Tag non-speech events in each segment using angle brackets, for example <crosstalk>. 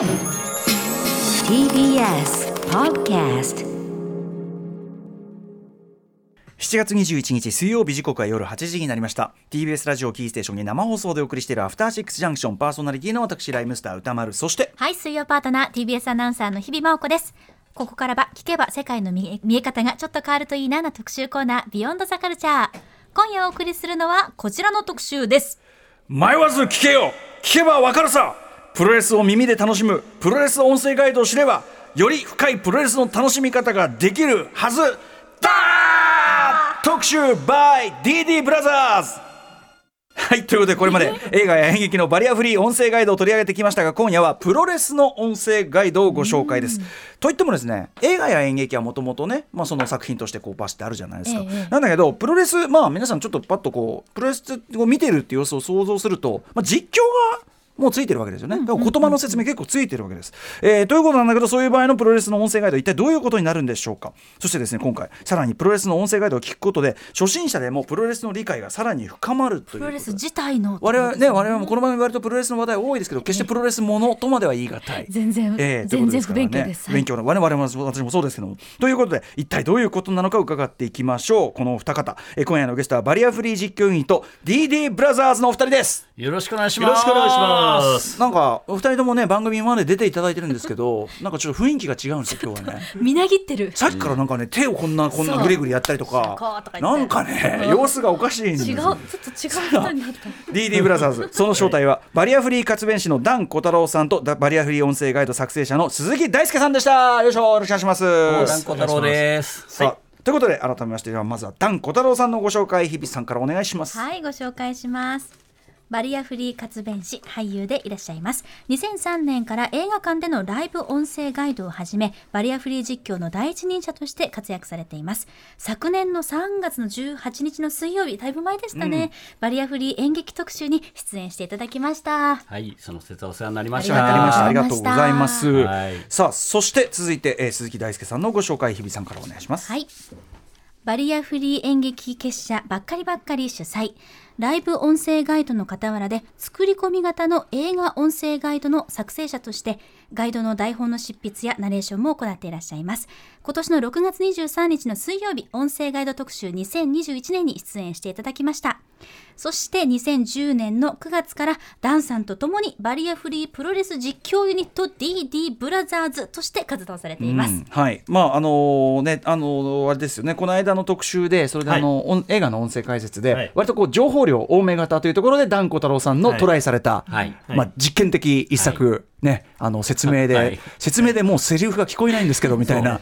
TBS Podcast 7月21日水曜日時刻は夜8時になりました TBS ラジオキーステーションに生放送でお送りしているアフターシックスジャンクションパーソナリティの私ライムスター歌丸そしてはい、水曜パートナー TBS アナウンサーの日々真央子です。ここからは聞けば世界の見え見え方がちょっと変わるといいなな特集コーナービヨンドザカルチャー。今夜お送りするのはこちらの特集です。迷わず聞けよ聞けばわかるさプロレスを耳で楽しむプロレス音声ガイドを知ればより深いプロレスの楽しみ方ができるはず。だ特集 by DD ブラザーズ！はいということでこれまで映画や演劇のバリアフリー音声ガイドを取り上げてきましたが今夜はプロレスの音声ガイドをご紹介です。といってもですね映画や演劇はもともとね、まあ、その作品としてこうバスってあるじゃないですか。ええ。なんだけどプロレスまあ皆さんちょっとパッとこうプロレスを見てるっていう様子を想像すると、まあ、実況がもうついてるわけですよね。言葉の説明結構ついてるわけです。えーということなんだけど、そういう場合のプロレスの音声ガイド、一体どういうことになるんでしょうか。そしてですね、今回、さらにプロレスの音声ガイドを聞くことで、初心者でもプロレスの理解がさらに深まるという。プロレス自体の我々ね、我々もこの番組割とプロレスの話題多いですけど、決してプロレスものとまでは言い難い。全然えー全然不勉強です。勉強の我々も私もそうですけどもということで一体どういうことなのか伺っていきましょうこのお二方えー今夜のゲストはバリアフリー実況ユニット DD ブラザーズのお二人ですよろしくお願いします。よろしくお願いします。なんかお二人ともね番組今まで出ていただいてるんですけど <laughs> なんかちょっと雰囲気が違うんですよ今日はね。<laughs> みなぎってる。さっきからなんかね手をこんなこんなそう。グリグリやったりとかなんかね様子がおかしいんです違う、ちょよっと違う人になった。DD ブラザーズ。<laughs> その正体はバリアフリー活弁士のダン小太郎さんとだバリアフリー音声ガイド作成者の鈴木大輔さんでした。よいしょよろしくお願いします。ダンコ太郎です。さあということで改めましてではまずはダン小太郎さんのご紹介日比さんからお願いします、はい、ご紹介します。バリアフリー活弁士、俳優でいらっしゃいます。2003年から映画館でのライブ音声ガイドをはじめ、バリアフリー実況の第一人者として活躍されています。昨年の3月の18日の水曜日、だいぶ前でしたね。バリアフリー演劇特集に出演していただきました。はい、その説はお世話になりましわた。かりましたありあがとうございます、はいさあそして続いて、えー鈴木大輔さんのご紹介日比さんからお願いします、はい。バリアフリー演劇結社ばっかりばっかり主催。ライブ音声ガイドの傍らで作り込み型の映画音声ガイドの作成者としてガイドの台本の執筆やナレーションも行っていらっしゃいます。今年の6月23日の水曜日音声ガイド特集2021年に出演していただきました。そして2010年の9月からダンさんと共にバリアフリープロレス実況ユニット DD ブラザーズとして活動されています。うんはい、まああのねあのあれですよね。この間の特集でそれであの、音映画の音声解説で、はい。割とこう情報量多め型というところでダン小太郎さんのはい。トライされた、はい。まあ、実験的一作、ねあの説明で、はい。説明でもうセリフが聞こえないんですけどみたいな。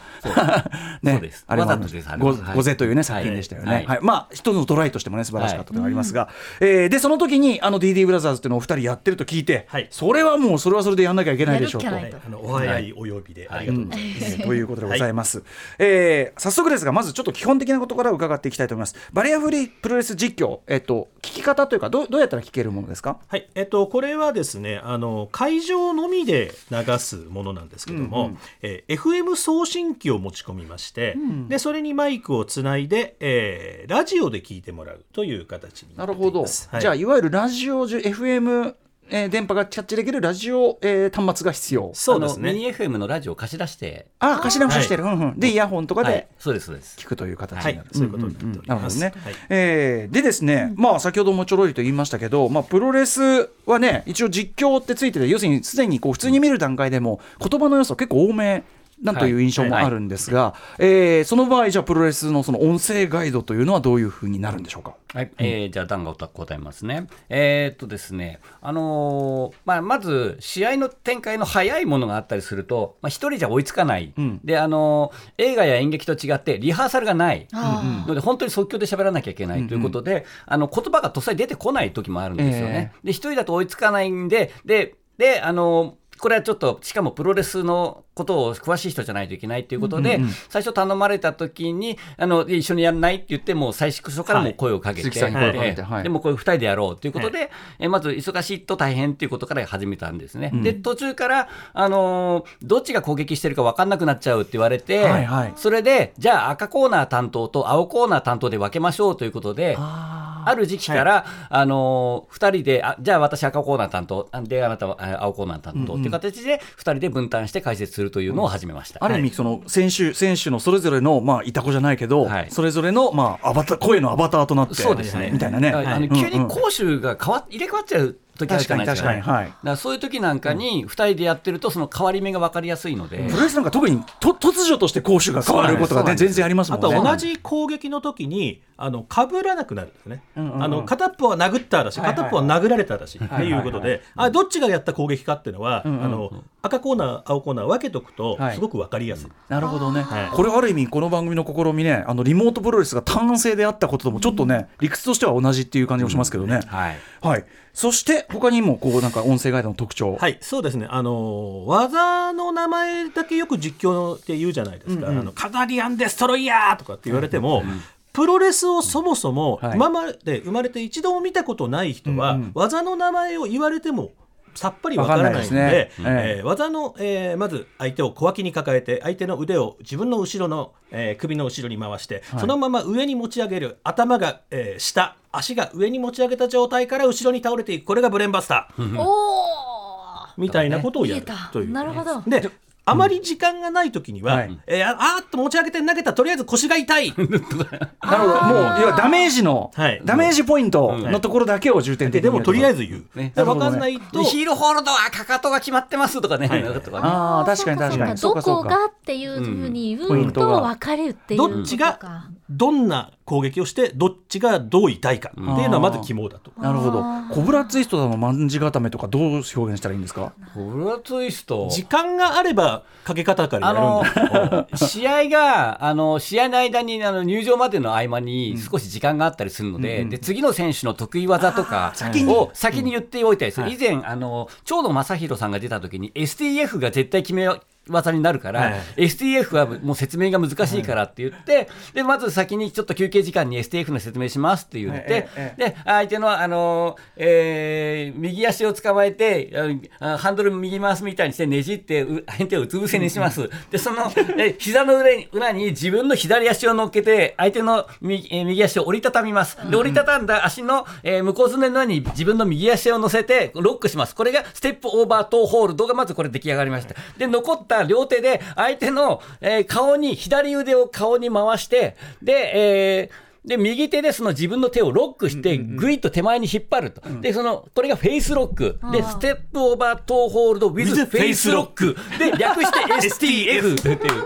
ね。あれははい。ごぜというね作品でしたよね、ははい。いまあ一つのトライとしてもね素晴らしかったとありますが、えーでその時にあの DD ブラザーズっていうのをお二人やってると聞いて、はい。それはもうそれはそれでやんなきゃいけないでしょうと。はい、あのお早いお呼びで。ありがとうございます。えーということでございます、えー早速ですがまずちょっと基本的なことから伺っていきたいと思います。バリアフリープロレス実況、えっと聞き方というかどうどうやったら聞けるものですか？はい、えっと、これはですね、あの会場のみで流すものなんですけども、うんうん。えー FM 送信機を持ち込みまして、でそれにマイクをつないで、えーラジオで聞いてもらうという形になっていなるほど、ます。はい。じゃあいわゆるラジオ FM、えー電波がキャッチできるラジオ、えー端末が必要。そうですあのミニね。FM のラジオを貸し出して、ああ貸し直ししてる、うんうん。でイヤホンとかはい。で、そうですそうです。聞くという形になる、はい。そういうことになっております。ね、はい。えーでですね、まあ先ほどもちょろりと言いましたけど、まあ、プロレスはね一応実況ってついてて要するにすでにこう普通に見る段階でも言葉の要素結構多めなんという印象もあるんですが、えーその場合じゃあプロレスのその音声ガイドというのはどういうふうになるんでしょうか？はい、えーじゃあ、ダンが答えますね。えーっとですね、あのーまあ、まず、試合の展開の早いものがあったりすると、まあ、一人じゃ追いつかない、ん。で、あのー映画や演劇と違って、リハーサルがない、あので、本当に即興で喋らなきゃいけないということで、あの言葉がとっさに出てこない時もあるんですよね。で、一人だと追いつかないんで、で、で、あのーこれはちょっと、しかもプロレスのことを詳しい人じゃないといけないということで、最初頼まれた時に、あの、一緒にやらないって言って、もう最初からもう声をかけて、鈴木さんに声をかけてええ。はい。でもこれ二人でやろうということで、えまず忙しいと大変ということから始めたんですね。で、途中から、あのーどっちが攻撃してるか分かんなくなっちゃうって言われて、はいはい。それで、じゃあ赤コーナー担当と青コーナー担当で分けましょうということで、ある時期から、あの2人であじゃあ私赤コーナー担当あであなたはあ青コーナー担当っていう形で2人で分担して解説するというのを始めました。ある意味その選手選手のそれぞれのまあいた子じゃないけど、はい。それぞれのまあアバター声のアバターとなってそうですね。みたいなね。ああのうん急に攻守が変わ入れ替わっちゃう時あるじゃないですか。確かに確かに。はい。だからそういう時なんかに2人でやってるとその変わり目が分かりやすいので。プロレスなんか特にと突如として攻守が変わることがね全然ありますもんね。あと同じ攻撃の時にあの被らなくなるんですね、んうんうん。あの片っぽは殴ったらしい片っぽは殴られたらしいっていうことであどっちがやった攻撃かっていうのは、あの赤コーナー青コーナー分けとくとはい。すごく分かりやすい、なるほどね、はい。これある意味この番組の試みねあのリモートプロレスが単性であったことともちょっとね、理屈としては同じっていう感じもしますけどね、はい。はい、そして他にもこうなんか音声ガイドの特徴、はいそうですね。あの技の名前だけよく実況って言うじゃないですか、あのカナディアンデストロイヤーとかって言われても、プロレスをそもそもはい今まで生まれて一度も見たことない人は、うんうん。技の名前を言われてもさっぱりわからないのでねえええー技の、えーまず相手を小脇に抱えて相手の腕を自分の後ろの、えー首の後ろに回して、そのまま上に持ち上げる頭が、えー下足が上に持ち上げた状態から後ろに倒れていく。これがブレーンバスター。おみたいなことをやるという。なるほど。であまり時間がない時には、はい。えーああーっと持ち上げて投げたとりあえず腰が痛い。<laughs> なるほど。もう要はダメージの、はい。ダメージポイントのところだけを重点的にでもとりあえずず言う、ね。で分かんないとでヒールホールドはかかとが決まってますとかね、はい。とかね。ああ確かに確かに。どこがかっていうふうに言ポイントがうと分かるっていうどっちがどんな攻撃をしてどっちがどう痛いかっていうのはまず肝だと。なるほど。コブラツイストだのまんじ固めとかどう表現したらいいんですか？ブラツイスト。時間があればかけ方からあやるんだ。試合があの試合の間にあの入場までの合間に少し時間があったりするので,、で次の選手の得意技とかを先に言っておいたりする、以前あの長野正弘さんが出た時に STF が絶対決め技になるから、はい STF はもう説明が難しいからって言って、でまず先にちょっと休憩時間に STF の説明しますって言って、えええで相手の、あのえー右足を捕まえてあハンドル右回すみたいにしてねじってう相手をうつ伏せにします。でそのえ膝の裏に裏に自分の左足を乗っけて相手の右,、えー右足を折りたたみます。で折りたたんだ足の、えー向こうすねの上に自分の右足を乗せてロックします。これがステップオーバートーホールドがまずこれ出来上がりました。で残った両手で相手の、えー顔に左腕を顔に回してで、えーで右手でその自分の手をロックしてぐいっと手前に引っ張ると、でそのこれがフェイスロック、でステップオーバートーホールドウィズフェイスロックで略して STF っていう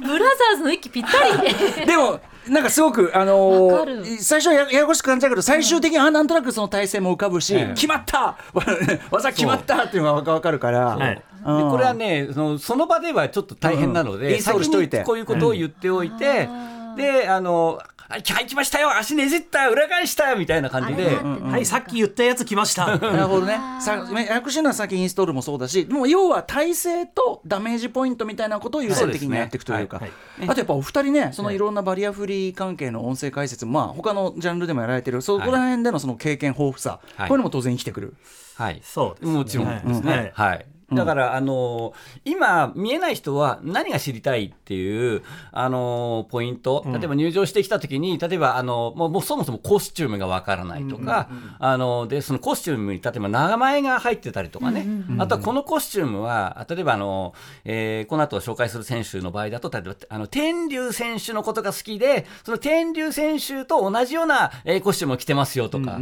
ブラザーズの息ぴったり。<laughs> でもなんかすごくあのー最初はやややこしく感じたけど最終的にあなんとなくその体勢も浮かぶし、ええ。決まった。<laughs> 技決まったっていうのが分かるから、はいでこれはねそのその場ではちょっと大変なので、うんインストールしといて。先にこういうことを言っておいて、であの「はいはい来ましたよ足ねじった裏返した」みたいな感じで。はいさっき言ったやつ来ました。なるほどね。さ役所のは先インストールもそうだし、もう要は体勢とダメージポイントみたいなことを優先的にやっていくというか。はいあとやっぱお二人ね、そのい。ろんなバリアフリー関係の音声解説、まあ他のジャンルでもやられてる、そこら辺でのその経験豊富さ、はい。こういうのも当然生きてくる。はい。そうですもちろんですね。はい。はい。だから、あの今見えない人は何が知りたいっていう、あのポイント。例えば入場してきた時に例えば、あのもうそもそもコスチュームがわからないとか、あのでそのコスチュームに例えば名前が入ってたりとかね、あとはこのコスチュームは例えばあの、えーこの後紹介する選手の場合だと例えばあの天竜選手のことが好きでその天竜選手と同じような、えーコスチュームを着てますよとか。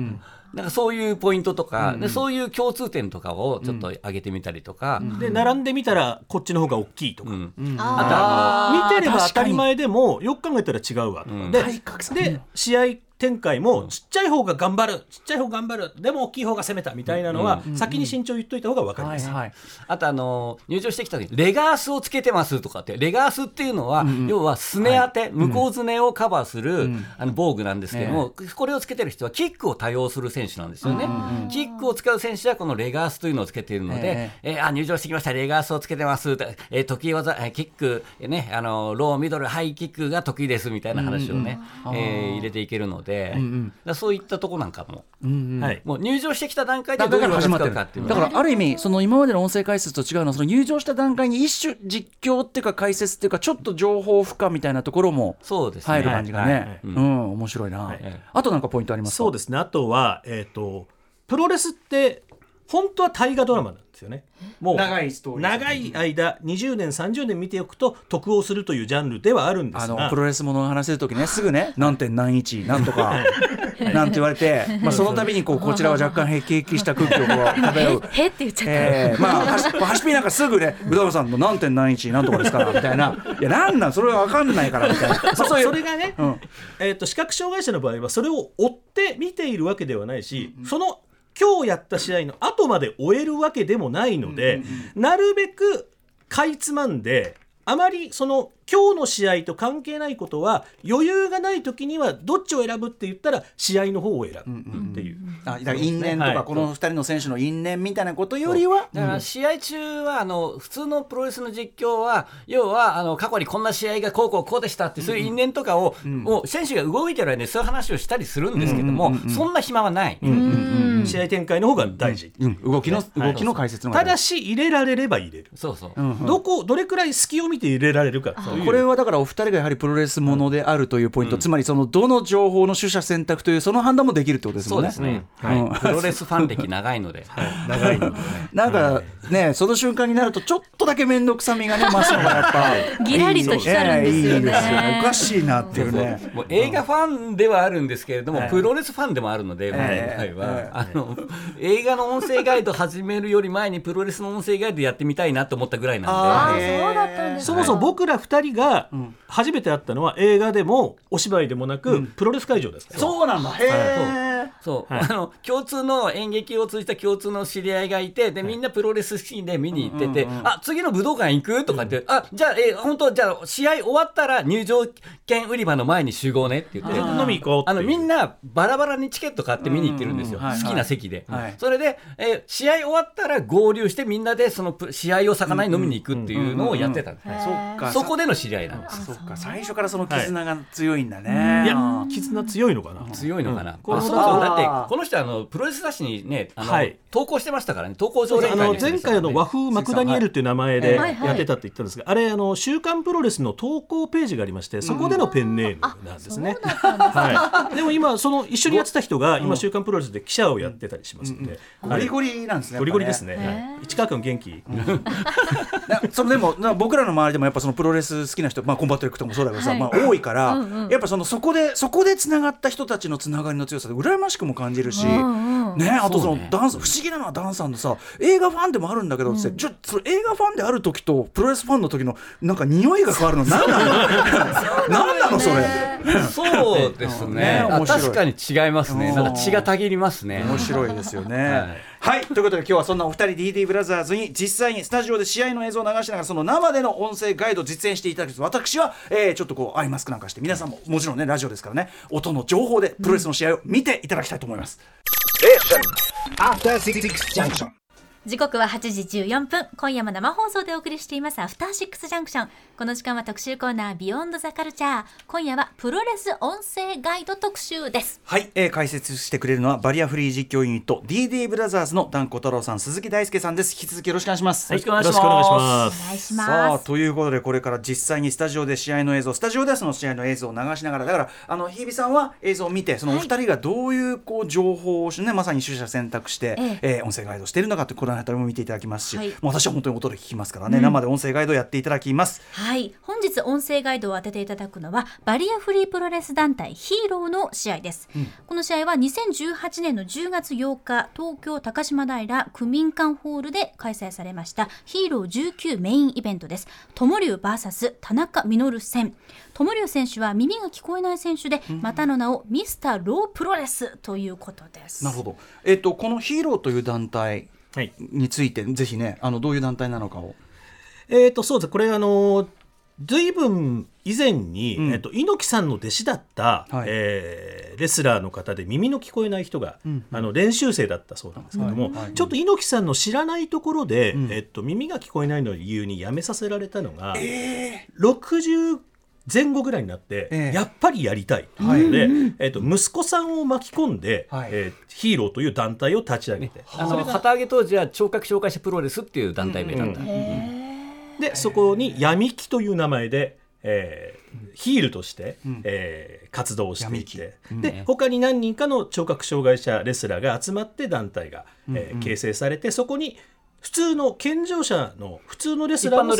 なんかそういうポイントとか、でそういう共通点とかをちょっと上げてみたりとか、で並んでみたらこっちの方が大きいとか、うん。あ見てれば当たり確前でもよく考えたら違うわとか、で試合展開もちっちゃい方が頑張るちっちゃい方頑張るでも大きい方が攻めたみたいなのは先に身長言っといた方が分かります。はいはい。あとあの入場してきた時にレガースをつけてますとかってレガースっていうのは、要はすね当て、向こうすねをカバーする、あの防具なんですけども、これをつけてる人はキックを多用する選手なんですよね、キックを使う選手はこのレガースというのをつけているので、えーあ入場してきました。レガースをつけてます、えー得意技、えーキック、えーね、あのローミドルハイキックが得意ですみたいな話をね、えー入れていけるので。で、だからそういったとこなんかも、はい。もう入場してきた段階で段階から始まってる。どういうのが使うかっていう。だからある意味その今までの音声解説と違うのはその入場した段階に一種実況っていうか解説っていうかちょっと情報負荷みたいなところもそうですね。入る感じがはいはい。ねうん。面白いな。あとなんかポイントありますか？そうですね。あとは、えー、とプロレスって本当は大河ドラマなんですよね。もう長いストーリー長い間20年30年見ておくと得をするというジャンルではあるんですが。あのプロレスものを話せるときねすぐね何点何一なんとかなんて言われて、まあ、その度にこうこちらは若干へきへきした空気をこう漂う。へって言っちゃった、えー、まあはしはしぴなんかすぐね宇多田さんの何点何一なんとかですからみたいな。いやなんなん？それは分かんないからみたいな。それがね、うん。えー、と視覚障害者の場合はそれを追って見ているわけではないし、その今日やった試合の後まで終えるわけでもないので、なるべくかいつまんであまりその今日の試合と関係ないことは余裕がない時にはどっちを選ぶって言ったら試合の方を選ぶっていう。あだから因縁とはい。かこの二人の選手の因縁みたいなことよりはだから試合中はあの普通のプロレスの実況は要はあの過去にこんな試合がこうこうこうでしたってそういう因縁とかを、もう選手が動いてる間にそういう話をしたりするんですけども、そんな暇はない。試合展開の方が大事、うん。動きの動きの解説のただし入れられれば入れる、そうそう、どこどれくらい隙を見て入れられるかこれはだからお二人がやはりプロレスものであるというポイント、つまりそのどの情報の取捨選択というその判断もできるってことですもんね。そうですね、はい、プロレスファン歴長いので、<laughs> 長いので。ねなんかね、その瞬間になるとちょっとだけ面倒くさみがね増すのがやっぱ <laughs> ギラリと光るんですよね。いいですよおかしいなっていうね。もう映画ファンではあるんですけれども、プロレスファンでもあるので、僕の場合えは、あの映画の音声ガイド始めるより前にプロレスの音声ガイドやってみたいなと思ったぐらいなんあで。ーそうだったんですそもそも僕ら2人が初めて会ったのは映画でもお芝居でもなくプロレス会場ですから、そうなんだ。へえ。そう、あの共通の演劇を通じた共通の知り合いがいてでみんなプロレス好きで見に行ってて、あ次の武道館行く？とかって、あじゃあえ本当じゃあ試合終わったら入場券売り場の前に集合ねって言って飲み行こうあのみんなバラバラにチケット買って見に行ってるんですよ、うんうんうん。はい。好きな席で、はい。それで、えー試合終わったら合流してみんなでそのプ試合を魚に飲みに行くっていうのをやってたんです、そっか。そこでの知り合いなんです。そっか。最初からその絆が強いんだね。いや絆強いのかな。強いのかな、うそうだってこの人あのプロレス雑誌にねあの、はい。投稿してましたからね。投稿あの前回の和風マクダニエルっていう名前でやってたって言ったんですが、あれあの週刊プロレスの投稿ページがありましてそこでのペンネームなんですね。はい。でも今その一緒にやってた人が今週刊プロレスで記者をやってたりしますんで、ゴリゴリなんですね。ゴリゴリですね。市川君元気？なそのでもな僕らの周りでもやっぱそのプロレス好きな人、まあ、コンバットレックとかもそうだけどさ、はい。まあ、多いから、やっぱそのそこでそこでつながった人たちのつながりの強さで羨ましくも感じるし、ね、あとそのダンス不思議なのはダンさんのさ映画ファンでもあるんだけどって、ちょその映画ファンである時とプロレスファンの時のなんか匂いが変わるの。何なの？<laughs> 何なのそれ？<laughs> そうですね。確かに違いますね。なんか血がたぎりますね。面白いですよね。ははい。い、ということで今日はそんなお二人 DD ブラザーズに実際にスタジオで試合の映像を流しながらその生での音声ガイドを実演していただきます私は、えーちょっとこうアイマスクなんかして皆さんももちろんねラジオですからね音の情報でプロレスの試合を見ていただきたいと思います。After Six Junction. 時刻は8時14分。今夜も生放送でお送りしていますアフターシックスジャンクション。この時間は特集コーナービヨンドザカルチャー今夜はプロレス音声ガイド特集です。はい、えー解説してくれるのはバリアフリー実況ユニット DD ブラザーズのダンコ太郎さん鈴木大輔さんです。引き続きよろしくお願いします。よろしくお願いします。お願いしおます。さあということでこれから実際にスタジオで試合の映像スタジオではその試合の映像を流しながらだからあの日比さんは映像を見てそのお二人がどういうこう情報をねまさに取捨選択して、ええ。ー音声ガイドをしているのかってこの辺りも見ていただきますし、はい。私は本当に音で聞きますからね、生で音声ガイドをやっていただきます。はい。本日音声ガイドを当てていただくのはバリアフリープロレス団体ヒーローの試合です、この試合は2018年の10月8日東京高島平区民館ホールで開催されましたヒーロー19メインイベントです。友龍 VS 田中稔戦。友龍選手は耳が聞こえない選手で、またの名をミスターロープロレスということです。なるほど、えっとこのヒーローという団体はい。についてぜひねあのどういう団体なのかを。えっ、とそうです。これあの随分以前に、うん。えっと猪木さんの弟子だった、はい。えーレスラーの方で耳の聞こえない人が、あの練習生だったそうなんですけども、はい。はい。ちょっと猪木さんの知らないところで、ん。えっと、耳が聞こえないのを理由に辞めさせられたのが、60前後ぐらいになって、ええ。やっぱりやりたい。とはい。いうので、えっと息子さんを巻き込んで、はい。えーヒーローという団体を立ち上げて、あの旗揚げ当時は聴覚障害者プロレスっていう団体名だった、でそこに闇木という名前で、えーヒールとして、えー活動をしていて、で他に何人かの聴覚障害者レスラーが集まって団体が、えー形成されてそこに普通の健常者の普通のレス一ラーの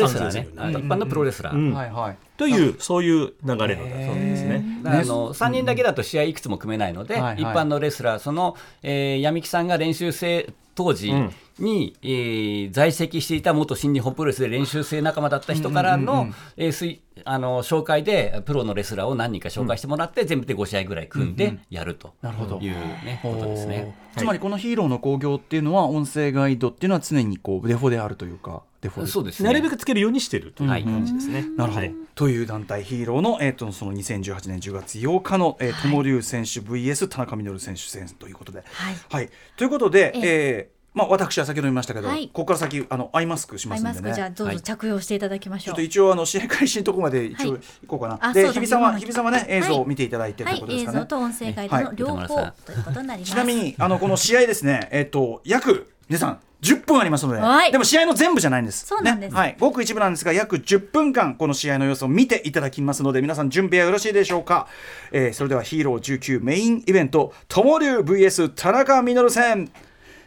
なった。ね一般のプロレスラー、うん。はいはい。というそういう流れのだそうですね。あの3人だけだと試合いくつも組めないので、一般のレスラー、その、えー闇木さんが練習生当時に、えー在籍していた元新日本プロレスで練習生仲間だった人からの,、えーすいあの紹介で、プロのレスラーを何人か紹介してもらって、全部で5試合ぐらい組んでやるとなるほど。いう、ねことですね。つまりこのヒーローの興行っていうのは音声ガイドっていうのは常にこうデフォであるというかデフォそうですね。なるべくつけるようにしてるというはい感じですね。なるほど、はい。という団体ヒーローの,、えー、とその2018年10月8日の、えー、友龍選手 VS 田中稔選手戦ということで。はい。ということで、え。えーまあ、私は先ほど言いましたけど、はいここから先あのアイマスクしまアイすんでね。マスクじゃあどうぞ着用していただきましょう。ちょっと一応あの試合開始のところまで一応はい行こうかな。で日比さんは日比さんはね映像をはい見ていただいてとはいいうことですかね。映像と音声ガイドの両方、ということになります。ちなみにあのこの試合ですね、<laughs> えっと約皆さん10分ありますので、はいでも試合の全部じゃないんです。そうなんですねはい、ごく一部なんですが約10分間この試合の様子を見ていただきますので皆さん準備はよろしいでしょうか。えーそれではヒーロー19メインイベント友龍 VS 田中稔戦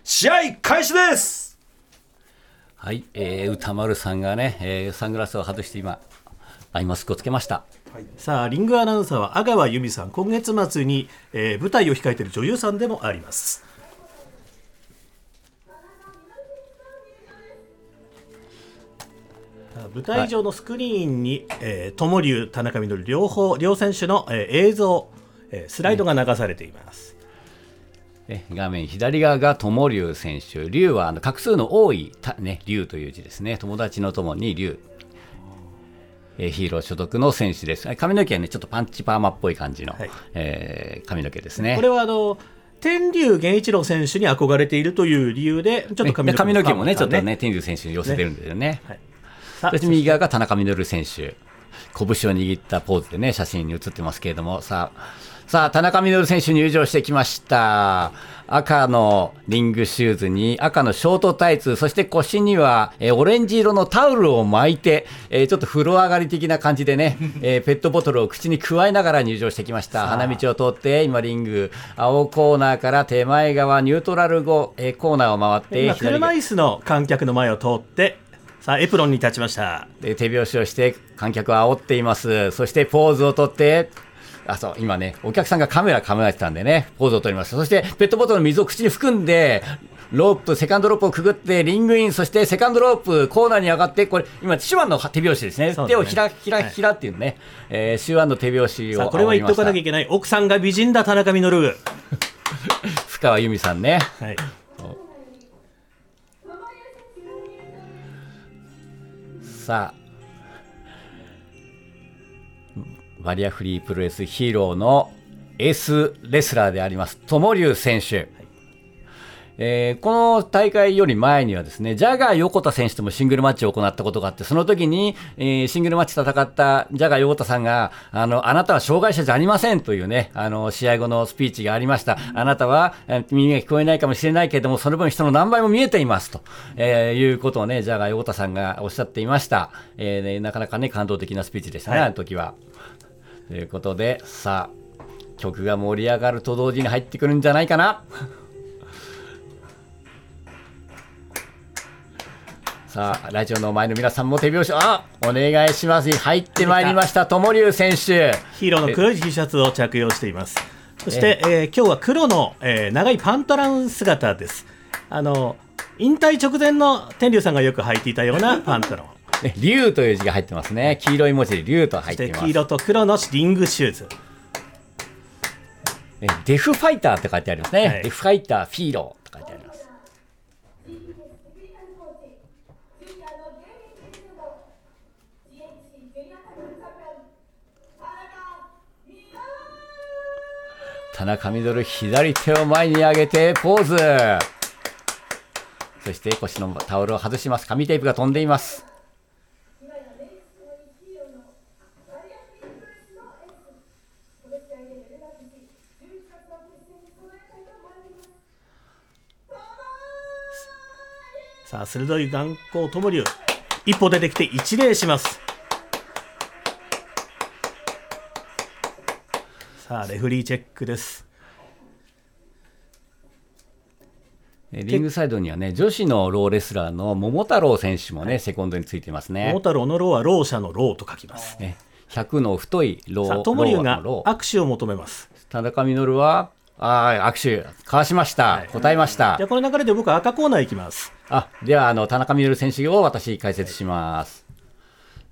試合開始です。はい、えー歌丸さんがね、えーサングラスを外して今、アイマスクをつけました。さあリングアナウンサーは阿川由美さん今月末に、えー舞台を控えている女優さんでもあります舞台上のスクリーンに、えー友龍田中稔両方両選手の、えー映像、えースライドが流されています、え画面左側が友龍選手、龍はあの画数の多いた、ね、龍という字ですね、友達の友に龍、えーヒーロー所属の選手です、え髪の毛はね、ちょっとパンチパーマっぽい感じの、はい。えー髪の毛ですね。これはあの天竜源一郎選手に憧れているという理由でちょっとね髪の毛髪の毛もね、ちょっとねね、天竜選手に寄せてるんですよね。はい。そして。右側が田中稔選手。拳を握ったポーズでね、写真に写ってますけれども、さあ、さあ、田中稔選手入場してきました。赤のリングシューズに赤のショートタイツ、そして腰には、えーオレンジ色のタオルを巻いて、えーちょっと風呂上がり的な感じでね、えーペットボトルを口にくわえながら入場してきました。花道を通って、今リング、青コーナーから手前側、ニュートラル後、えーコーナーを回って、今車椅子の観客の前を通ってさあエプロンに立ちましたで手拍子をして観客を煽っています。そしてポーズをとって、あ、そう、今ね、お客さんがカメラ構えてたんでね、ポーズを取りました。そしてペットボトルの水を口に含んで、ロープ、セカンドロープをくぐって、リングイン、そしてセカンドロープ、コーナーに上がって、これ、今、手腕の手拍子ですね。すね手をひら、ひら、ひらっていうね、えー手腕の手拍子をこれは言っとかなきゃいけけない奥さんが美人だ田中稔 <laughs> 深川由美さんね。はいさあ、バリアフリープロレスヒーローのエースレスラーであります、友龍選手。えーこの大会より前にはですね、ジャガー横田選手ともシングルマッチを行ったことがあって、その時に、えーシングルマッチ戦ったジャガー横田さんが、あの、あなたは障害者じゃありませんというね、あの、試合後のスピーチがありました。あなたはえー耳が聞こえないかもしれないけれども、その分人の何倍も見えていますと、えーいうことをね、ジャガー横田さんがおっしゃっていました。えーねなかなかね、感動的なスピーチでしたね、はいあの時は。ということで、さあ、曲が盛り上がると同時に入ってくるんじゃないかな。<laughs> さあ、ラジオの前の皆さんも手拍子、あお願いします。入ってまいりました、友龍選手。ヒーローの黒い T シャツを着用していますそして、えー今日は黒の、えー長いパントラウン姿ですあの引退直前の天竜さんがよく履いていたようなパントラウンね龍という字が入ってますね。黄色い文字で龍と入っています。黄色と黒のリングシューズねデフファイターって書いてありますね。はいデフファイター、フィーローって書いてあります。田中稔左手を前に上げてポーズそして腰のタオルを外します紙テープが飛んでいますさあ鋭い眼光友龍一歩出てきて一礼します。さあレフリーチェックです。えリングサイドにはね、女子のローレスラーの桃太郎選手もね、セコンドについてますね。桃。太郎のローはろう者のローと書きます。ね100の太いローさあ友龍ローが握手を求めます。田中稔は、あー握手、交わしました。答えましたじゃあ。この流れで僕は赤コーナー行きますあ、では、あの、田中稔選手を私、解説します。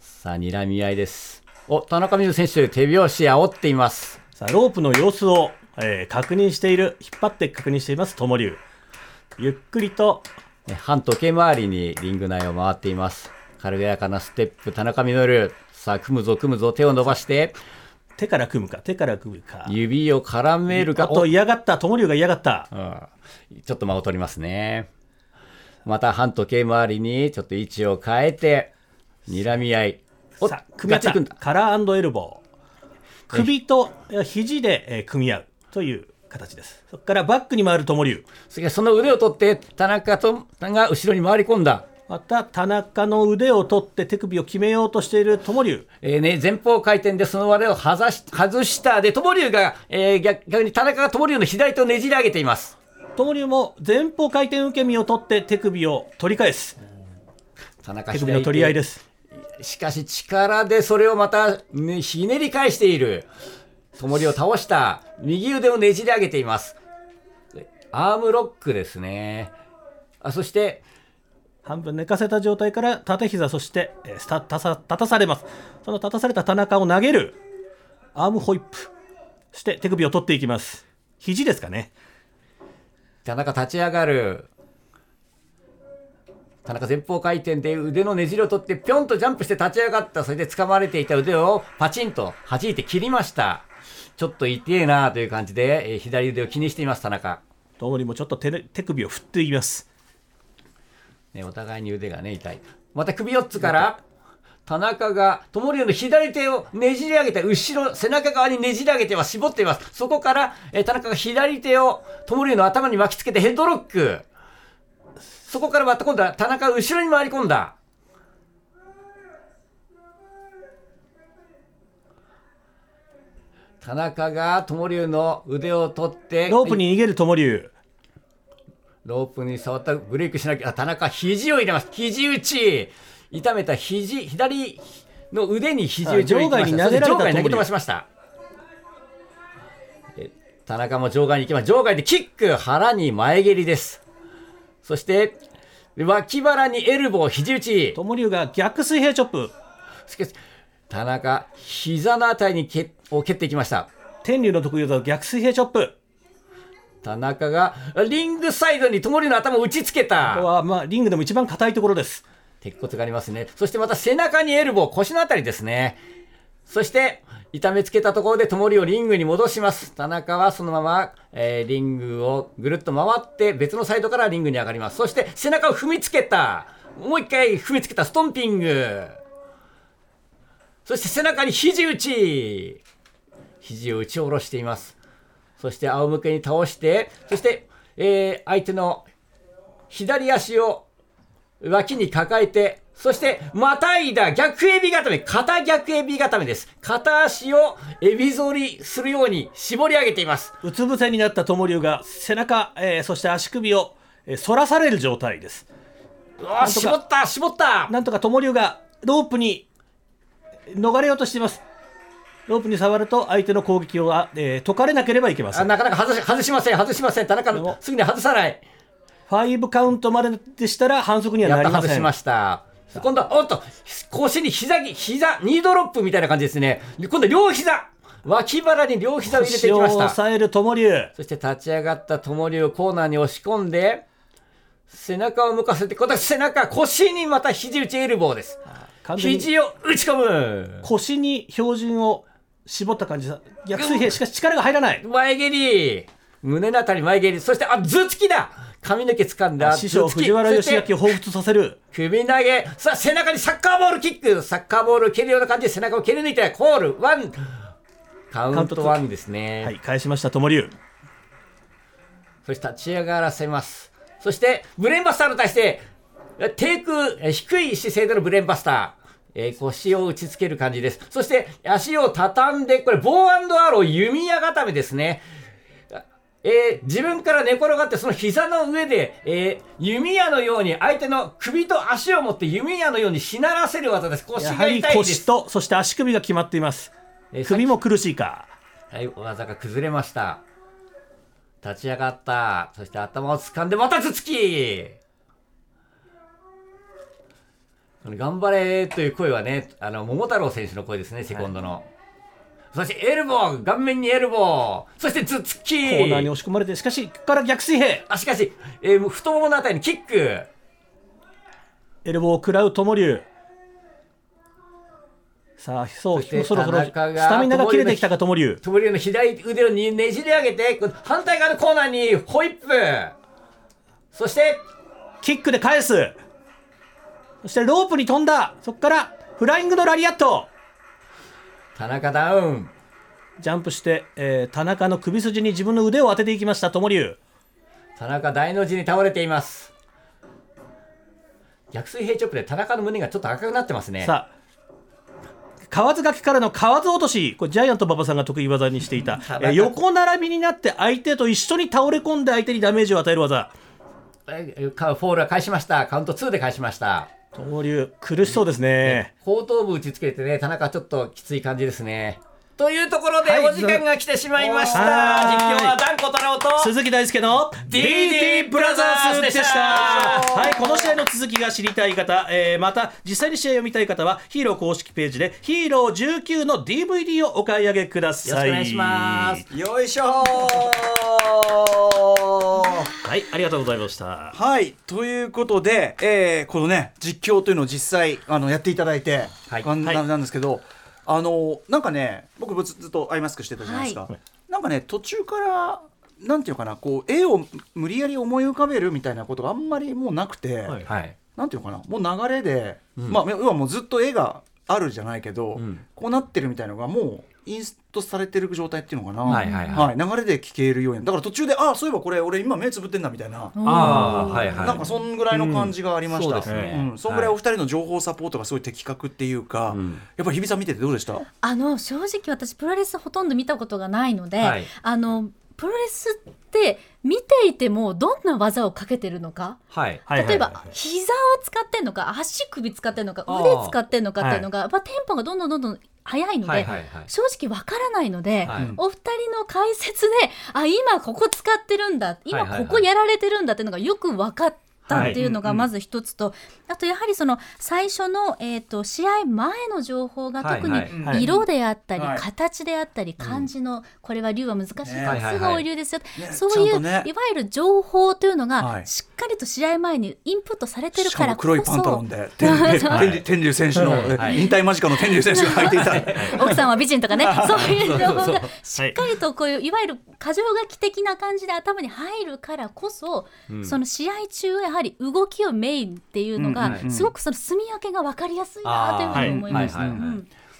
さあ、睨み合いです。お、田中稔選手、手拍子煽っています。さあロープの様子を、えー確認している引っ張って確認しています友龍ゆっくりとね反時計回りにリング内を回っています。軽やかなステップ、田中稔。さあ、組むぞ、組むぞ、手を伸ばして、手から組むか手から組むか指を絡めるか。あと嫌がった友龍が嫌がったうんちょっと間を取りますね。また反時計回りにちょっと位置を変えて、睨み合い。おさあ組み合ったガッチリ組んだ。カラーエルボー首とえー肘で、えー組み合うという形ですそこからバックに回る友龍そその腕を取って田中とが後ろに回り込んだ。また田中の腕を取って手首を決めようとしている友龍えーね、前方回転でその腕を外し外したで、友龍が、えー逆逆に田中が友龍の左手をねじり上げています。友龍も前方回転受け身を取って手首を取り返す田中手首の取り合いですしかし力でそれをまた、ね、ひねり返している。友龍を倒した。右腕をねじり上げています。アームロックですね。あそして、半分寝かせた状態から縦膝そして、えースタ立たさ立たされますその立たされた田中を投げるアームホイップそして手首を取っていきます肘ですかね田中立ち上がる。田中前方回転で腕のねじりを取ってぴょんとジャンプして立ち上がった。それで掴まれていた腕をパチンと弾いて切りました。ちょっと痛えなという感じで、えー左腕を気にしています、田中。友龍もちょっと手首を振っていきますね、お互いに腕がね、痛い。また首4つから、田中が友龍の左手をねじり上げて、後ろ、背中側にねじり上げては絞っています。そこから、え田中が左手を友龍の頭に巻きつけてヘッドロック。そこからまた今度は田中が後ろに回り込んだ。田中が友龍の腕を取って、ロープに逃げる友龍ロープに触ったブレイクしなきゃ、あ田中、肘を入れます。肘打ち。痛めた肘、左の腕に肘打ちを入れました。あ場外に投げ場外に投げ飛ばしました。え田中も場外に行きます。場外でキック、腹に前蹴りです。そして、脇腹にエルボー、肘打ち。友龍が逆水平チョップしかし、田中、膝のあたりに蹴を蹴っていきました。天竜の得意技逆水平チョップ田中がリングサイドに友利の頭を打ちつけた。ここはまあリングでも一番硬いところです鉄骨がありますね。そしてまた背中にエルボー、腰のあたりですね。そして、痛めつけたところで友利をリングに戻します。田中はそのまま、えーリングをぐるっと回って別のサイドからリングに上がります。そして背中を踏みつけた。もう一回踏みつけたストンピング。そして背中に肘打ち。肘を打ち下ろしています。そして仰向けに倒して、そして、えー相手の左足を脇に抱えて、そして、またいだ逆エビ固め、片逆エビ固めです。片足をエビ反りするように絞り上げています。うつ伏せになった友龍が背中、えーそして足首を、えー反らされる状態ですうわ絞った絞ったなんとか友龍がロープに逃れようとしていますロープに触ると相手の攻撃を、あえー解かれなければいけませんあなかなか外し外しません、外しません。田中でもすぐに外さない。5カウントまででしたら反則にはなりませんと外しました。今度は、おっと、腰に膝ぎ、膝、ニードロップみたいな感じですね。で今度は両膝脇腹に両膝を入れてきました。抑える友龍そして立ち上がった友龍をコーナーに押し込んで、背中を向かせて、今度は背中、腰にまた肘打ちエルボーです。肘を打ち込む。腰に標準を絞った感じだ逆水平しかし力が入らない前蹴り。胸のあたり前蹴り。そして、あ、頭突きだ髪の毛掴んだ。師匠藤原義明を彷彿させる首投げ。さあ、背中にサッカーボールキック。サッカーボールを蹴るような感じで背中を蹴り抜いて、コール、ワン。カウントワンですね。はい返しました友龍そして立ち上がらせます。そして、ブレーンバスターに対して、低空、え低い姿勢でのブレーンバスター。えー腰を打ちつける感じです。そして、足を畳んで、これ、ボーアロー弓矢固めですね。えー自分から寝転がって、その膝の上で、えー弓矢のように相手の首と足を持って弓矢のようにしならせる技です。腰が痛いです。腰とそして足首が決まっていますえー首も苦しいかはい、技が崩れました。立ち上がった。そして頭を掴んでまた頭突きこの頑張れという声はね、あの、桃太郎選手の声ですね、セコンドの。そしてエルボー顔面にエルボー。そして頭突き。コーナーに押し込まれてしかしここから逆水平。あ、しかし、えー太もものあたりにキック。エルボーを食らう友龍。さあそうそそろそろスタミナが切れてきたか友龍。トムリューの左腕をにねじり上げて、反対側のコーナーにホイップ。そして、キックで返すそしてロープに飛んだ。そこからフライングのラリアット。田中ダウン。ジャンプして、えー田中の首筋に自分の腕を当てていきました。友龍。田中大の字に倒れています。逆水平チョップで田中の胸がちょっと赤くなってますね。さあ河津垣からの河津落とし。これジャイアント馬場さんが得意技にしていた、えー横並びになって相手と一緒に倒れ込んで相手にダメージを与える技。フォールは返しました。カウント2で返しました友龍苦しそうですね。後頭部打ちつけてね田中ちょっときつい感じですね。というところではいお時間が来てしまいました、はい。実況はダンコ太郎と鈴木大輔の DD ブラザーズでした。はいこの試合の続きが知りたい方、えーまた実際に試合を見たい方はヒーロー公式ページでヒーロー19の DVD をお買い上げください。よろしくお願いします。よいしょはいありがとうございました。はいということで、えーこのね実況というのを実際あのやっていただいて、はい。ななんですけどあのなんかね僕ずずっとアイマスクしてたじゃないですか、はなんかね途中からなんていうのかなこう絵を無理やり思い浮かべるみたいなことがあんまりもうなくて、はい。はい。なんていうのかなもう流れで、まあ要はもうずっと絵があるじゃないけど、ん。こうなってるみたいのがもうインストされてる状態っていうのかな、はいはいはい。流れで聞けるように。だから途中でああそういえばこれ俺今目つぶってんだみたいな、ああはいはい。なんかそんぐらいの感じがありました、うんそうですね。うん。そんぐらいお二人の情報サポートがすごい的確っていうか、んやっぱり日比さん見ててどうでした？あの正直私プロレスほとんど見たことがないので、はい。あのプロレスって見ていてもどんな技をかけてるのかはい。はい例えば、はいはい。膝を使ってんのか足首使ってんのか腕使ってんのかっていうのが、やっぱテンポがどんどんどんどん速いので、はいはいはい。正直わからないので、はい。お二人の解説であ今ここ使ってるんだ今ここやられてるんだっていうのがよく分かったっていうのがまず一つと、あとやはりその最初の、えー、と試合前の情報が特はい。にはい。色であったり、はい。形であったり漢字のこれは竜は難しいからねはい竜ですよ、ねそういう、いわゆる情報というのはい。がしっかりと試合前にインプットされてるしからこそ黒いパンタロンで <laughs> 天竜選手の、はい。引退間近の天竜選手が履いていた、<laughs> 奥さんは美人とかねそういう情報がしっかりとこういういわゆる過剰書き的な感じで頭に入るからこそ、その試合中やはり動きをメインっていうのうんがうん。すごくその住み分けが分かりやすいなというふうに思いました。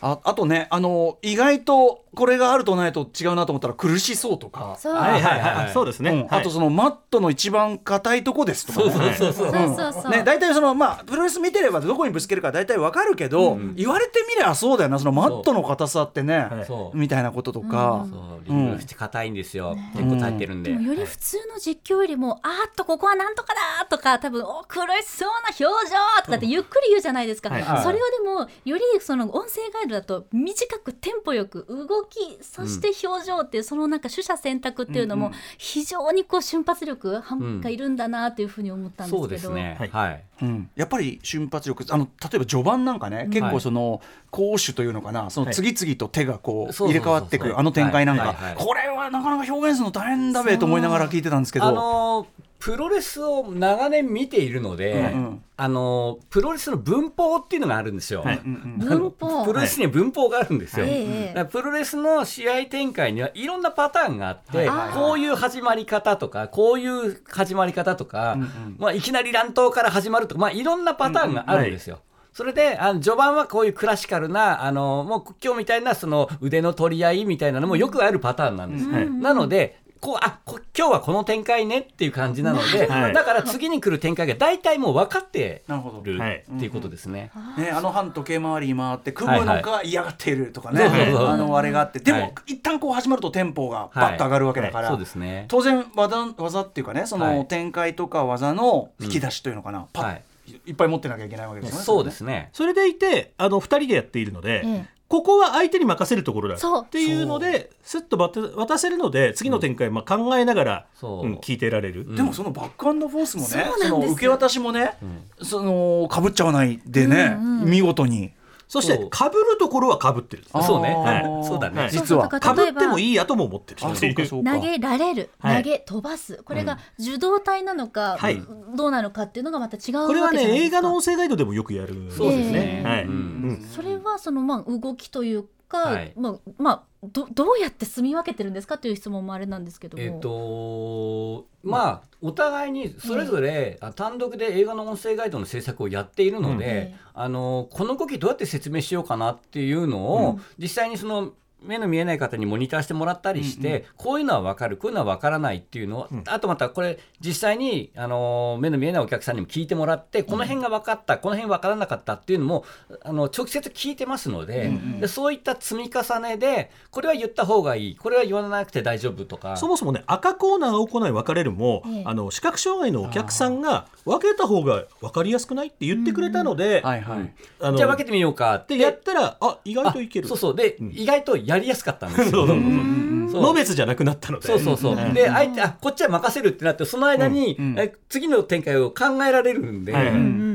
あとねあの意外とこれがあるとないと違うなと思ったら苦しそうとか、そう。はいはいはい。はいはいそうですね、うん。はい。あとそのマットの一番硬いとこですとかね、そうそうそうそうそうそうね、大体そのまあプロレス見てればどこにぶつけるか大体わかるけど、言われてみればそうだよなそのマットの硬さってね、みたいなこととか、そうリング縁硬いんですよ、結構入ってるんで、より普通の実況よりも、あーっとここはなんとかだとか多分お苦しそうな表情とかってゆっくり言うじゃないですか、それをでもよりその音声ガイドだと短くテンポよく動きそして表情っていうそのなんか取捨選択っていうのも非常にこう瞬発力がいるんだなというふうに思ったんですけど、そうですね。はい。はい。うん、やっぱり瞬発力あの例えば序盤なんかね、結構その攻守というのかなそのはい次々と手がこう入れ替わってくるあの展開なんか、はいはいはい。これはなかなか表現するの大変だべと思いながら聞いてたんですけど。あのープロレスを長年見ているので、うんうん。あのープロレスの文法っていうのがあるんですよ。はい。文法。プロレスには文法があるんですよ。ええだからプロレスの試合展開にはいろんなパターンがあって、はい。はい。はいこういう始まり方とか、こういう始まり方とか、まあ、いきなり乱闘から始まるとか、まあ、いろんなパターンがあるんですよ。それであの序盤はこういうクラシカルなあのもう今日みたいなその腕の取り合いみたいなのもよくあるパターンなんです。はい。なのでこうあこ今日はこの展開ねっていう感じなので、<laughs> はい。だから次に来る展開が大体もう分かってなるっていうことですね。ね、あの半時計回りに回って組むのか嫌がっているとかね、あのあれがあって。でも、はい。一旦こう始まるとテンポがバッと上がるわけだから、そうですね。当然技技っていうかねその、はい。展開とか技の引き出しというのかな、パッ、はいい、っぱい持ってなきゃいけないわけですよね。そうですね。それで。いてあの2人でやっているので、ええここは相手に任せるところだ。っていうのですっと渡せるので次の展開、まあ、考えながら、そう。うん聞いてられる、でもそのバックアンドフォースもねその受け渡しもね、そのかぶっちゃわないでね、見事にそしてかぶるところはかぶってる。そうね。はい。そうだね。はい。実はそうか。ぶってもいいいやとも思ってる。投げられる、はい。投げ飛ばす。これが受動体なのか、はい。どうなのかっていうのがまた違うわこれはけじゃないですか。ね映画の音声ガイドでもよくやるんですそうですえね。はい。うん。それはそのまあ動きというか、はい。まあまあどどうやって住み分けてるんですかという質問もあれなんですけども。えっ、とまあお互いにそれぞれ、あ単独で映画の音声ガイドの制作をやっているので、ええあのこの動きどうやって説明しようかなっていうのを、実際にその目の見えない方にモニターしてもらったりして、こういうのは分かるこういうのは分からないっていうのを、あとまたこれ実際にあの目の見えないお客さんにも聞いてもらってこの辺が分かった、この辺分からなかったっていうのもあの直接聞いてますので,、でそういった積み重ねでこれは言った方がいいこれは言わなくて大丈夫とか。そもそもね赤コーナー青コーナーに分かれるも、ええ。あの視覚障害のお客さんが分けた方が分かりやすくないって言ってくれたので、はいはい、あのじゃあ分けてみようかって。でやったらあ意外といける。あそうそう。で、意外とやりやすかったんですよ。<laughs> そうそうそう。そう。のべつじゃなくなったので。そうそうそう。で、相手、あ、こっちは任せるってなって、その間に、え次の展開を考えられるんで、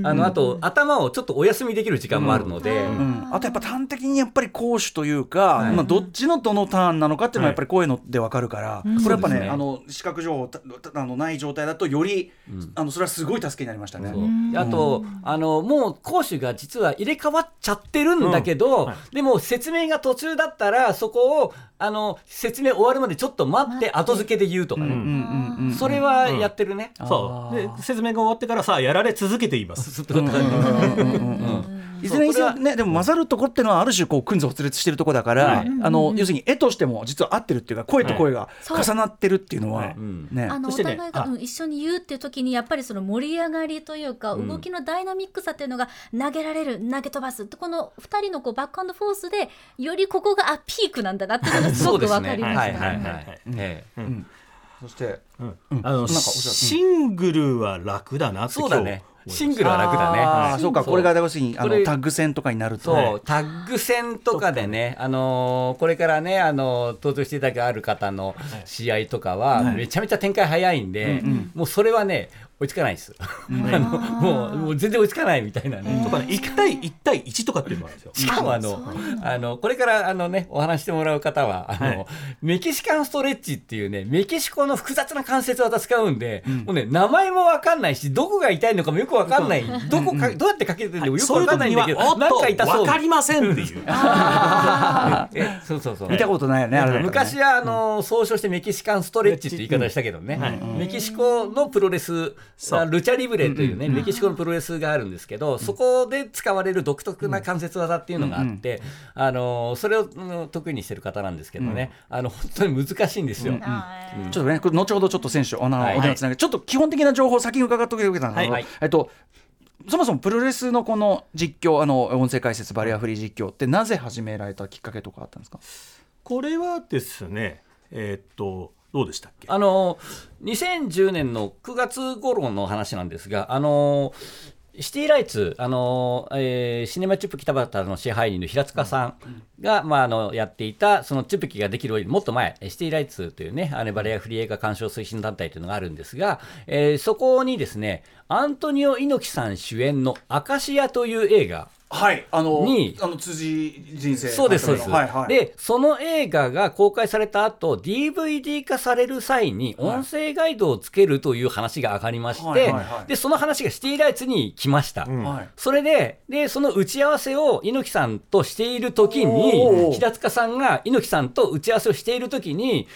あの、あと、頭をちょっとお休みできる時間もあるので、うんあとやっぱ端的にやっぱり攻守というか、い。まあ、どっちのどのターンなのかっていうのはやっぱりこういうのでわかるから、これやっぱねあの視覚情報あのない状態だとより、あのそれはすごい助けになりましたね。あと、あの、もう攻守が実は入れ替わっちゃってるんだけど、でも説明が途中だったら、そこを、あの、説明終わるまでちょっと待って、後付けで言うとかね。うんうんうんそれはやってるね。そう。で説明が終わってからさあやられ続けていますいずれにせよねでも混ざるところっていうのはある種こう訓図発列してるところだから、はい。あの要するに絵としても実は合ってるっていうか声と声が重なってるっていうのは、はい。うん。ね。あのお互いが、あうん一緒に言うっていう時にやっぱりその盛り上がりというか、ん。動きのダイナミックさっていうのが投げられる投げ飛ばすってこの2人のこうバックアンドフォースでよりここがあピークなんだなっていうのがすごく分かりましたはいはいはいね。はい。ええそしてあのなんかおっしゃる。シングルは楽だなってそうだね。シングルは楽だね。あーそうかこれが要するにあのタッグ戦とかになるとそう、タッグ戦とかでね、あのーこれからね、あのー登場していただくある方の試合とかは、めちゃめちゃ展開早いんで、もうそれはね、追いつかないです。あのもうもう全然追いつかないみたいなね。<laughs> とかね1対1対1とかっていうのもあるんですよしかもあの、あの、これからあのね、お話してもらう方は、あの、はい。メキシカンストレッチっていうね、メキシコの複雑な関節技使うんで、もうね、名前もわかんないし、どこが痛いのかもよくわかんない。どこか、どうやってかけてるのかよくそういわう時にはかんないんだけど、なんか痛とそう。分かりませんっていう。えそうそうそう。見たことないよねあれ昔はあの総称してメキシカンストレッチって言い方したけどね、メキシコのプロレス、ルチャリブレというね、メキシコのプロレスがあるんですけど、そこで使われる独特な関節技っていうのがあって、あのそれをうん得意にしてる方なんですけどね、あの本当に難しいんですよ。はい。ちょっとね、これ後ほどちょっと選手、あの、はい。お電話つなげて、ちょっと基本的な情報を先に伺っておけたんだけど、はい。えっと、そもそもプロレスのこの実況、あの音声解説、バリアフリー実況って、なぜ始められたきっかけとかあったんですか？これはですねえーっとどうでしたっけ？あの2010年の9月頃の話なんですが、あのシティライツ、あのえーシネマチュップ北畑の支配人の平塚さんが、まあ、あのやっていた、そのチュップキができるよりもっと前、シティライツというね、あのバレアフリー映画鑑賞推進団体というのがあるんですが、えーそこにですね、アントニオ猪木さん主演のアカシアという映画、はい、あのにあの辻人生そうです、そうです。はいはい、で、その映画が公開された後、DVD 化される際に音声ガイドをつけるという話が上がりまして、はいはいはい。で、その話がシティライツに来ました。はい。それで、で、その打ち合わせを猪木さんとしている時おに、ー。平塚さんが猪木さんと打ち合わせをしている時に、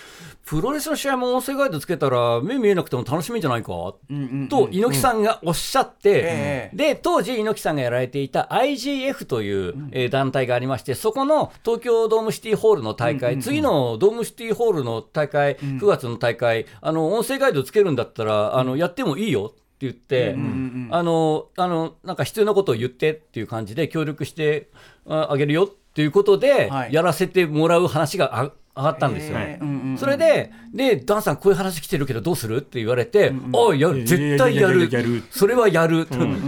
プロレスの試合も音声ガイドつけたら目見えなくても楽しみじゃないか、うんうんと猪木さんがおっしゃって、ええ。で当時猪木さんがやられていた IGF という、えー団体がありまして、そこの東京ドームシティホールの大会、次のドームシティホールの大会、9月の大会、あの音声ガイドつけるんだったら、あのやってもいいよ。って言って、あのあのなんか必要なことを言ってっていう感じで協力してああげるよっていうことで、はい。やらせてもらう話があ上がったんですよ。それで、で、ダンさん、こういう話来てるけど、どうするって言われて、あやる、絶対やる。ややる、それはやる、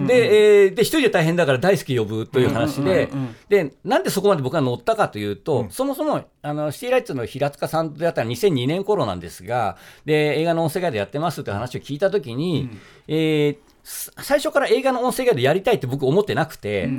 で、えーで、一人で大変だから大好き呼ぶという話で、で、なんでそこまで僕が乗ったかというと、そもそも、あの、シティライツの平塚さんであったら2002年頃なんですが、で、映画の音声ガイドやってますって話を聞いたときに、え最初から映画の音声ガイドやりたいって僕思ってなくて、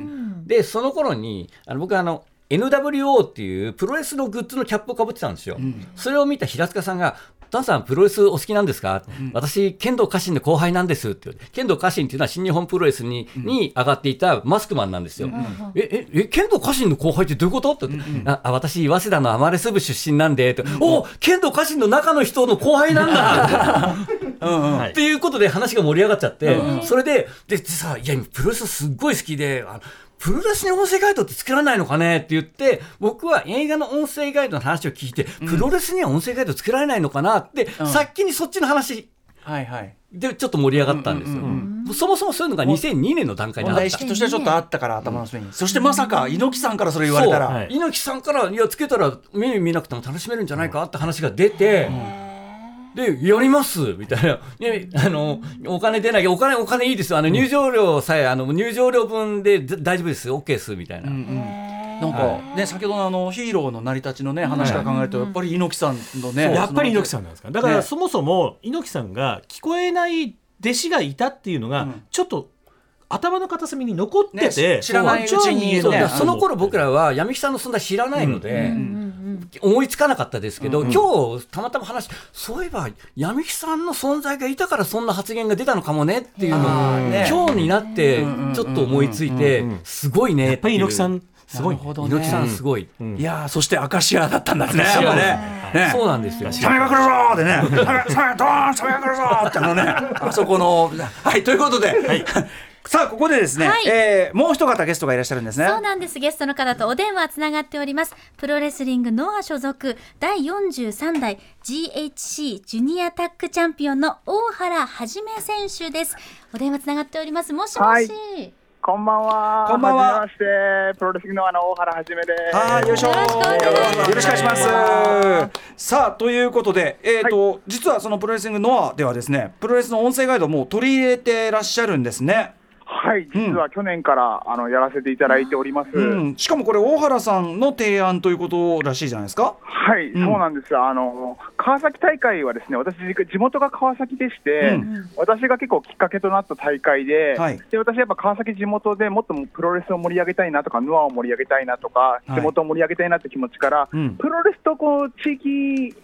で、その頃に、あの僕あの、NWO っていうプロレスのグッズのキャップをかぶってたんですよ。それを見た平塚さんが、ダンさん、プロレスお好きなんですか、私、剣道家臣の後輩なんですって言って、剣道家臣っていうのは新日本プロレスに,、に上がっていたマスクマンなんですよ。え、え、え、剣道家臣の後輩ってどういうこと？って言って、ああ、私、早稲田のアマレス部出身なんで、ってお剣道家臣の中の人の後輩なんだはいって。いうことで話が盛り上がっちゃって、それで、で、でさ、いや、プロレスすっごい好きで、あのプロレスに音声ガイドって作らないのかねって言って、僕は映画の音声ガイドの話を聞いて、プロレスには音声ガイド作られないのかなって、先にそっちの話はいはい。でちょっと盛り上がったんですよ。そもそもそういうのが2002年の段階であった。問題意識。としてはちょっとあったから頭の隅に。そしてまさか猪木さんからそれ言われたら、猪木さんから、いや、つけたら目見なくても楽しめるんじゃないかって話が出て、で、やりますみたいな。ね、あの、お金出ない、お金、お金いいですよ。あの、入場料さえ、あの、入場料分でだ大丈夫です。OK です。みたいな。なんかね先ほどのあのヒーローの成り立ちのね話から考えるとやっぱり猪木さんのねやっぱり猪木さんんなんですか？だからねそもそも猪木さんが聞こえない弟子がいたっていうのがちょっと頭の片隅に残ってねて、知らないうちにその頃僕らは闇木さんの存在知らないので、思いつかなかったですけど、今日たまたま話そういえば闇木さんの存在がいたからそんな発言が出たのかもねっていうのを、ね。今日になってちょっと思いついて、すごいねやっぱり猪木さんすごいね。猪木さんすごい、いやーそして明石家だったんですね。やっぱね。ね。そうなんですよ。サメが来るぞーってね、サメ、サメ、ドーン、サメが来るぞーってあのね、あそこの、はい、ということで、さあ、ここでですね、はいえーもう一方ゲストがいらっしゃるんですね。そうなんです。ゲストの方とお電話つながっております。プロレスリングノア所属第43代 GHC ジュニアタックチャンピオンの大原はじめ選手です。お電話つながっております。もしもし。こんばんは。こんばんははじめまして、プロレスのあの大原はじめです。はい、よろしくお願いしますよろしくお願いします。さあ、ということで、えっ、と、実はそのプロレスリングノアではですね、プロレスの音声ガイドをもう取り入れてらっしゃるんですね。はい、実は去年から、あのやらせていただいております。うん、しかもこれ大原さんの提案ということらしいじゃないですか。はい、うん。そうなんですよ。あの川崎大会はですね、私地元が川崎でして、うん。私が結構きっかけとなった大会で、はい。で私やっぱ川崎地元でもっとプロレスを盛り上げたいなとか、ノアを盛り上げたいなとか、い。地元を盛り上げたいなって気持ちから、うん。プロレスとこう地域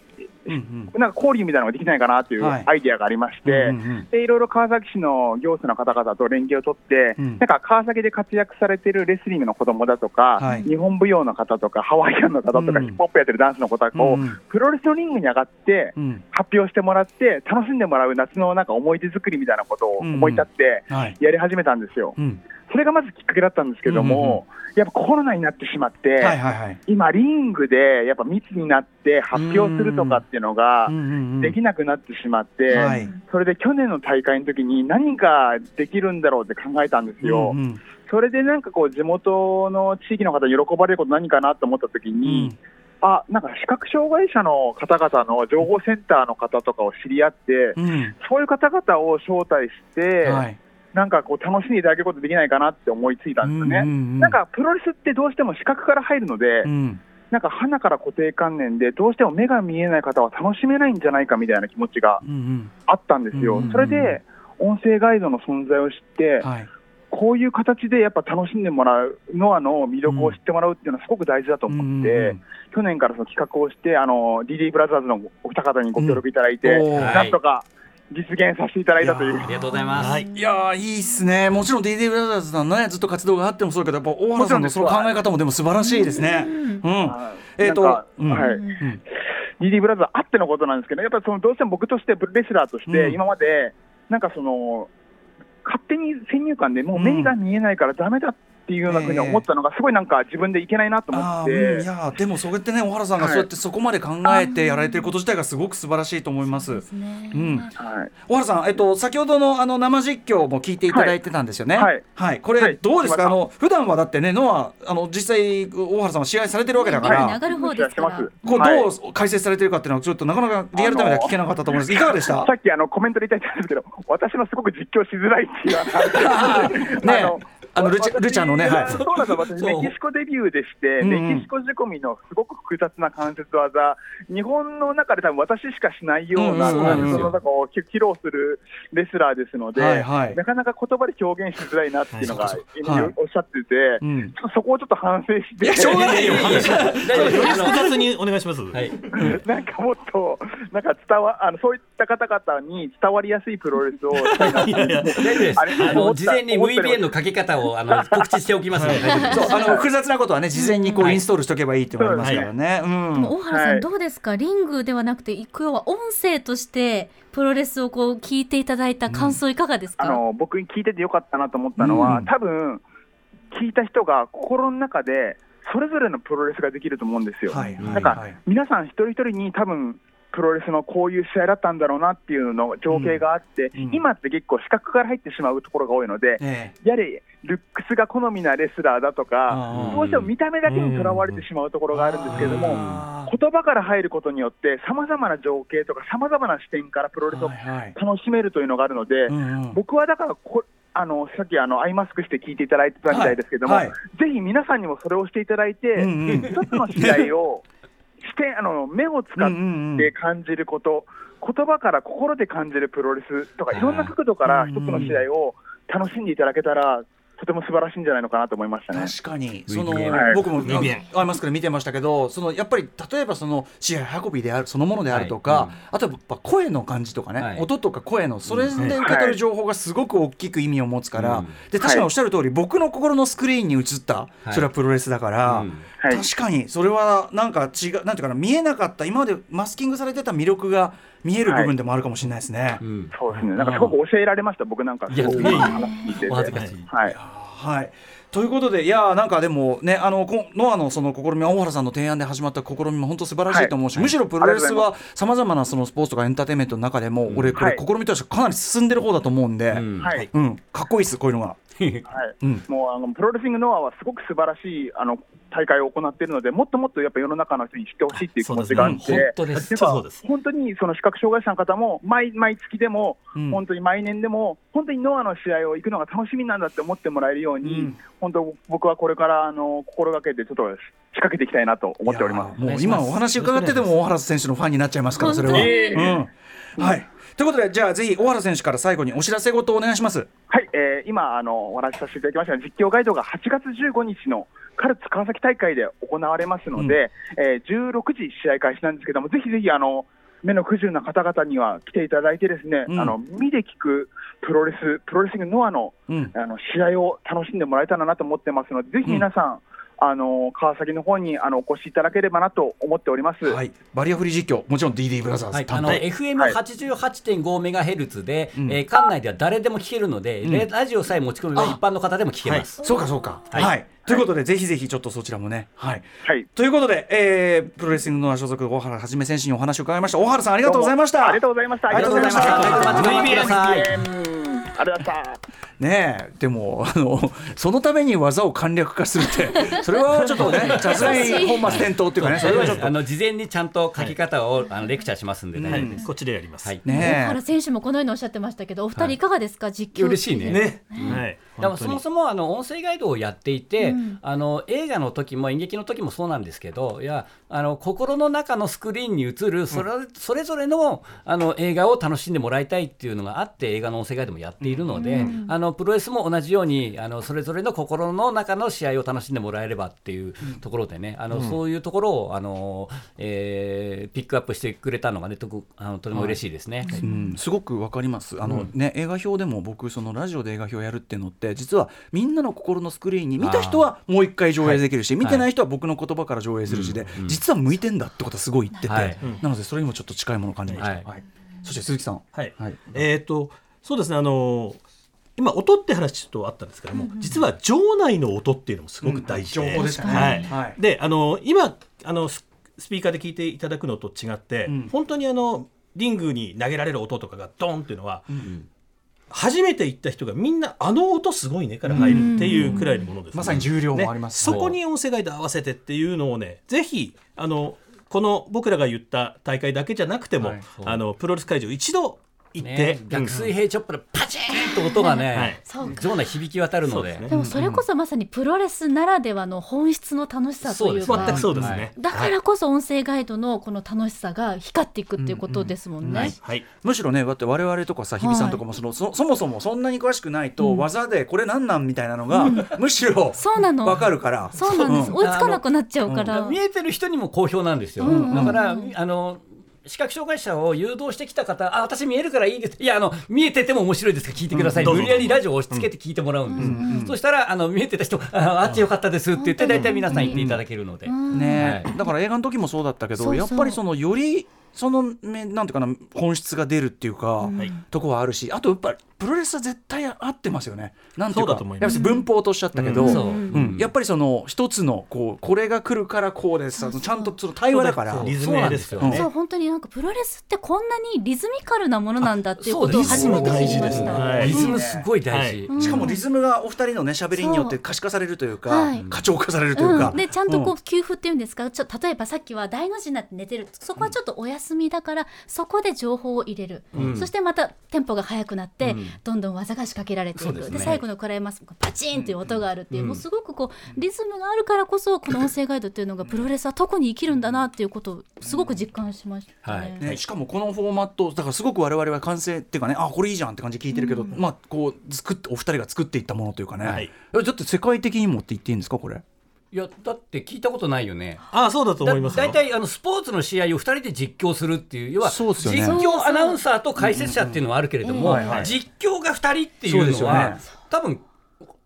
うんうん。なんか交流みたいなのができないかなというはい。アイデアがありまして、うんうんうん。でいろいろ川崎市の行政の方々と連携を取って、うん。なんか川崎で活躍されてるレスリングの子供だとか、はい。日本舞踊の方とか、ハワイアンの方とか、うん。ヒップホップやってるダンスの子とかを、うんうん。プロレスのリングに上がって、うん。発表してもらって、楽しんでもらう夏のなんか思い出作りみたいなことを思い立って、はい。やり始めたんですよ。うん。それがまずきっかけだったんですけども、やっぱコロナになってしまって、はいはいはい。今、リングでやっぱ密になって発表するとかっていうのがうんうんうんできなくなってしまって、はいそれで去年の大会の時に何ができるんだろうって考えたんですよ。うんうんそれでなんかこう地元の地域の方に喜ばれること何かなと思った時に、うんあなんか視覚障害者の方々の情報センターの方とかを知り合って、うんそういう方々を招待して、はい。なんかこう楽しんでいただけることできないかなって思いついたんですよね。うんうんうんなんかプロレスってどうしても視覚から入るので、うんなんか鼻から固定観念で、どうしても目が見えない方は楽しめないんじゃないかみたいな気持ちがあったんですよ。うんうんうんそれで音声ガイドの存在を知って、はい。こういう形でやっぱ楽しんでもらう、ノアの魅力を知ってもらうっていうのはすごく大事だと思って、うんうんうん去年からその企画をして、あの DD ブラザーズのお二方にご協力いただいて、うんなんとか実現させていただいたという。ありがとうございます。はいいやーいいっすね。もちろん DD ブラザーズさんのねずっと活動があってもそうだけどやっぱ大原さんのその考え方もでも素晴らしいですね。うん。はいえっとなんかうんはいうん DD ブラザーあってのことなんですけど、やっぱりそのどうしても僕として、レスラーとして、うん今まで、なんかその、勝手に先入観でもう目が見えないからダメだっっていうようなふうに思ったのが、すごいなんか自分でいけないなと思って、うん。いやーでもそれってね小原さんがはい。そうやってそこまで考えてやられてること自体がすごく素晴らしいと思います。ですね。うん。はい、小原さん、えっと、先ほどのあの生実況も聞いていただいてたんですよね。はい。これ、はい。どうですか、聞きましたあの普段はだってね、ノア、あの実際、大原さんは試合されてるわけだから。上がる方ですから。してますこうはいどう解説されてるかっていうのは、ちょっとなかなかリアルタイムでは聞けなかったと思うんです。いかがでした？<laughs> さ。っきあのコメントで言いたいんですけど、私のすごく実況しづらいっていう話。<laughs> ねあのルチ私ルチャのねはい。そうなんです私、メキシコデビューでして、うんうん。メキシコ仕込みのすごく複雑な関節技、日本の中で多分私しかしないようなうんうん。うん関節の中を披露するレスラーですので、はいはい。なかなか言葉で表現しづらいなっていうのが、はいおっしゃってて、うん。ちょっとそこをちょっと反省して。いやしょうがないよ。複雑にお願いします。はいなんかもっと、なんか伝わあのそういった方々に伝わりやすいプロレスをしたいなっあの事前に VPN のかけ方をあの告知しておきますので。そうあの複雑なことはね、事前にこうインストールしておけばいいって言われますからね。大原さん、はい。どうですか？リングではなくて要は音声としてプロレスをこう聞いていただいた感想いかがですか、あの僕に聞いててよかったなと思ったのは、うん。多分聞いた人が心の中でそれぞれのプロレスができると思うんですよ。はいはいなんか、はい皆さん一人一人に多分プロレスのこういう試合だったんだろうなっていうの情景があって、うん。うん。今って結構視覚から入ってしまうところが多いので、えやれルックスが好みなレスラーだとか、どうしても見た目だけにとらわれてしまうところがあるんですけれども、あ言葉から入ることによって、さまざまな情景とか、さまざまな視点からプロレスを楽しめるというのがあるので、僕はだからこあのさっきあのアイマスクして聞いていただいてたみたいですけども、はい。はいぜひ皆さんにもそれをしていただいて、一つの試合を <laughs> してあの目を使って感じること、言葉から心で感じるプロレスとか、はいい。ろんな角度からうん一つの試合を楽しんでいただけたら、とても素晴らしいんじゃないのかなと思いましたね。確かに。その、はい。僕もアイマスクで見てましたけどそのやっぱり例えばその試合運びであるそのものであるとか、はいうん。あとはやっぱ声の感じとかね、はい。音とか声のそれで受け取る情報がすごく大きく意味を持つから、うん。で確かにおっしゃる通り、僕の心のスクリーンに映った、はい。それはプロレスだから。確かにそれはなんか違うなんていうかな見えなかった今までマスキングされてた魅力が見える部分でもあるかもしれないですね。うん。そうですね、なんかすごく教えられました、僕なんか、いやすごくいやいや。話聞いてて。お恥ずかしい。はい。はい。ということで、いやーなんかでもね、あのこノアのその試みは大原さんの提案で始まった試みも本当素晴らしいと思うし、はい。むしろプロレスはさまざまなそのスポーツとかエンターテインメントの中でも、俺これはい。試みとしてかなり進んでる方だと思うんで、う、うん。んはい。かっこいいですこういうのが。はい。うん。もうあのプロレスリングノアはすごく素晴らしいあの大会を行っているので、もっともっとやっぱ世の中の人に知ってほしいっていう気持ちがあって、そうです。本当ですでそうです。本当にその視覚障害者の方も毎毎月でも、うん。本当に毎年でも、本当にノアの試合を行くのが楽しみなんだって思ってもらえるように、うん。本当、僕はこれからあの心がけて、ちょっと仕掛けていきたいなと思っております。もう今お話伺ってても大原選手のファンになっちゃいますからそれは。本うん。はい。ということでじゃあぜひ大原選手から最後にお知らせ事をお願いします。はい、えー今あの、お話しさせていただきました。が、実況ガイドが8月15日のカルツ川崎大会で行われますので、えー16時試合開始なんですけども、ぜひぜひあの目の不自由な方々には来ていただいて、ですね、うん。あの見で聞くプロレス、プロレスリングノアの,、うん。あの試合を楽しんでもらえたらなと思ってますので、ぜひ皆さん、あの川崎の方にあのお越しいただければなと思っております。はい。バリアフリー実況もちろん DD ブラザーズはい、あの担当。FM88.5 メガヘルツで、うんえー館内では誰でも聞けるので、んレラジオさえ持ち込めば一般の方でも聞けます。そうかそうか。は。はいいということでぜひぜひちょっとそちらもね。はい。はいということで、えー、プロレスリングの所属大原はじめ選手にお話を伺いました。大原さんありがとうございました。ありがとうございました。ありがとうございましたありがとうございましたありがとうございましたねえでもあのそのために技を簡略化するって <laughs> それはちょっとねさすがに本末転倒っていうかね。それはちょっと。あの事前にちゃんと書き方を、あのレクチャーしますんで大丈夫です。こっちでやります。はい。大ね原選手もこのようにおっしゃってましたけどお二人い。かがですか、実況。嬉しいね。ね。はい。でもそもそもあの音声ガイドをやっていて、うん。あの映画の時も演劇の時もそうなんですけどいやあの心の中のスクリーンに映るそれ,、それぞれのあの映画を楽しんでもらいたいっていうのがあって映画の音声ガイドもやっているので、あのプロレスも同じようにあのそれぞれの心の中の試合を楽しんでもらえればっていうところでね、あのそういうところをあの、えーピックアップしてくれたのがねとくあのとても嬉しいですね。うん、すごくわかります。あの、ね映画表でも僕そのラジオで映画表やるっていうのって実はみんなの心のスクリーンに見た人はもう一回上映できるし、見てない人は僕の言葉から上映するしで、実は向いてんだってことはすごい言ってて、はい。なのでそれにもちょっと近いものを感じました、はい。はい。そして鈴木さん。はい。はい。えっとそうですねあの今音って話ちょっとあったんですけども、実は場内の音っていうのもすごく大事で、うん。情報ですよねはい。はい。であの今あのススピーカーで聞いていただくのと違って、ん。本当にあのリングに投げられる音とかがドンっていうのは、初めて行った人がみんなあの音すごいねから入るっていうくらいのものです、ね。まさに重量もあります。ねそこに音声ガイド合わせてっていうのをねぜひあのこの僕らが言った大会だけじゃなくても、はい。あのプロレス会場一度行って、ね、逆水平チョップでパチーンと音がね、はい。そうか場内響き渡るので。ね。でもそれこそまさにプロレスならではの本質の楽しさというか。全くそうですね、だからこそ音声ガイドのこの楽しさが光っていくっていうことですもんね。はい、はい。むしろねだって我々とかさ日比さんとかもその、そそもそもそんなに詳しくないと、技でこれなんなんみたいなのが、むしろそうなの。わかるから。そうなんです、ん。追いつかなくなっちゃうから。見えてる人にも好評なんですよ、だからあの視覚障害者を誘導してきた方あ私見えるからいいですいやあの見えてても面白いですか？ら聞いてください、無理やりラジオを押し付けて聞いてもらうんです、そしたらあの見えてた人ああっちよかったですって言って大体皆さん言っていただけるので、ね。はい。だから映画の時もそうだったけどやっぱりそのよりそのめなんていうかな本質が出るっていうか、とこはあるしあとやっぱりプロレスは絶対合ってますよね。なんていうかそうだと思います。やっぱり文法とおっしゃったけど、うん。そう。うん。やっぱりその一つのこうこれが来るからこうです。ちゃんとその対話だから。そうリズムですよね。そう本当になんかプロレスってこんなにリズミカルなものなんだっていうことを初めて知りましリズムた。大事ですリズムすごい大事、はしかもリズムがお二人のね喋りによって可視化されるというか、はい。過聴化されるというか、うん、でちゃんとこうう給付っていうんですか、ちょ例えばさっきは大の字になって寝てる。そこはちょっとお休みだからそこで情報を入れる、そしてまたテンポが速くなって、どんどん技が仕掛けられていく。で,、そうで最後のクライマックスパチンっていう音があるっていう、もうすごくこうリズムがあるからこそこの音声ガイドっていうのがプロレスは特に生きるんだなっていうことをすごく実感しましたね。ね、しかもこのフォーマットだからすごく我々は完成っていうかねあこれいいじゃんって感じで聞いてるけど、まあこう作ってお二人が作っていったものというかね、はい。えだって世界的にもって言っていいんですかこれ？いやだって聞いたことないよね。ああそうだと思います大体あのスポーツの試合を2人で実況するっていう要はそうっすよね。実況アナウンサーと解説者っていうのはあるけれども、実況が2人っていそうのは、ね。多分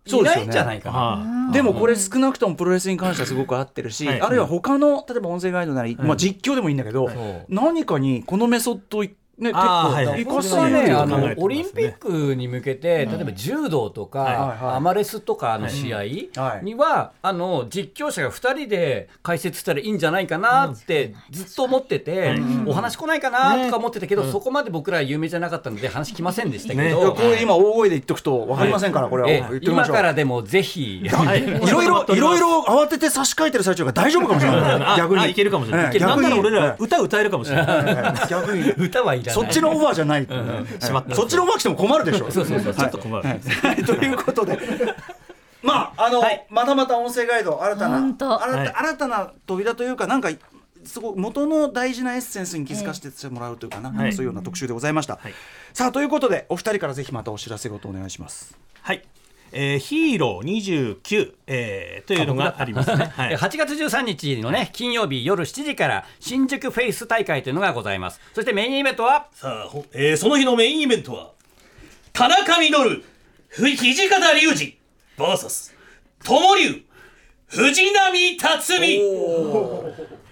いないんじゃないかな。はでもこれ少なくともプロレスに関してはすごく合ってるし、はい。あるいは他の例えば音声ガイドなり、まあ、実況でもいいんだけど、何かにこのメソッドをね結構はいはい。これはね、あのオリンピックに向けて、例えば柔道とか、はいはいアマレスとかの試合はい。には、あの実況者が2人で解説したらいいんじゃないかなってずっと思ってて、お話来ないかなとか思ってたけど、そこまで僕ら有名じゃなかったので話来ませんでしたけど、これ今大声で言っとくと分かりませんから、これは。え言ってみましょう。今からでもぜひ。い。ろいろ <laughs> いろいろ慌てて差し替えてる最中が大丈夫かもしれない。<laughs> 逆に。あいけるかもしれない、ええ逆に。俺ら歌歌えるかもしれない、逆に。<laughs> 歌はい。そっちのオファーじゃない、しまった。そっちのオファー来ても困るでしょ。そうそうそう。ちょっと困る、はい。ということで。<laughs> まああの、はい。またまた音声ガイド新たな新たな扉というかなんかすごい元の大事なエッセンスに気づかせてもらうというかな、はい。そういうような特集でございました、はい。さあということでお二人からぜひまたお知らせごとお願いします。はい、えーヒーロー29、えーというのがありますね、はえい、8月13日のね金曜日夜7時から新宿フェイス大会というのがございます。そしてメインイベントは？さあ、ほえーその日のメインイベントは田中稔ふ土方隆二 VS 友龍藤波辰巳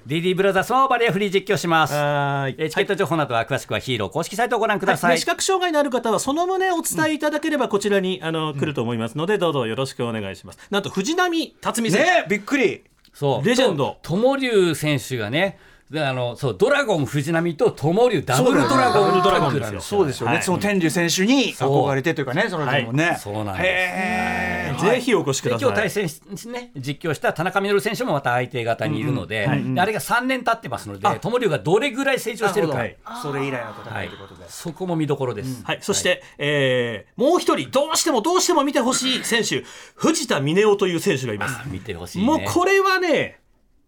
DD ブラザーズもバリアフリー実況します。はえーチケット情報などは詳しくはヒーロー公式サイトをご覧ください、はい視覚障害のある方はその旨お伝えいただければこちらに、あの来ると思いますのでどうぞよろしくお願いします。なんと藤波辰巳選手、ねびっくり。そう。レジェンド。と友龍選手がねであのそうドラゴン藤波と友龍ダブルドラゴンドラゴンですよ。そうですよね、はい。その天竜選手に憧れてというかねその人もね、そうなんです。ぜひお越しくでださい。今日対戦し、ね、実況した田中稔選手もまた相手方にいるので,、であれが3年経ってますので友龍がどれぐらい成長してるか、それ以来の戦いということで、そこも見どころです、はい、そして、えーもう一人どうしてもどうしても見てほしい選手藤田峰夫という選手がいます。見てほしいね。もうこれはね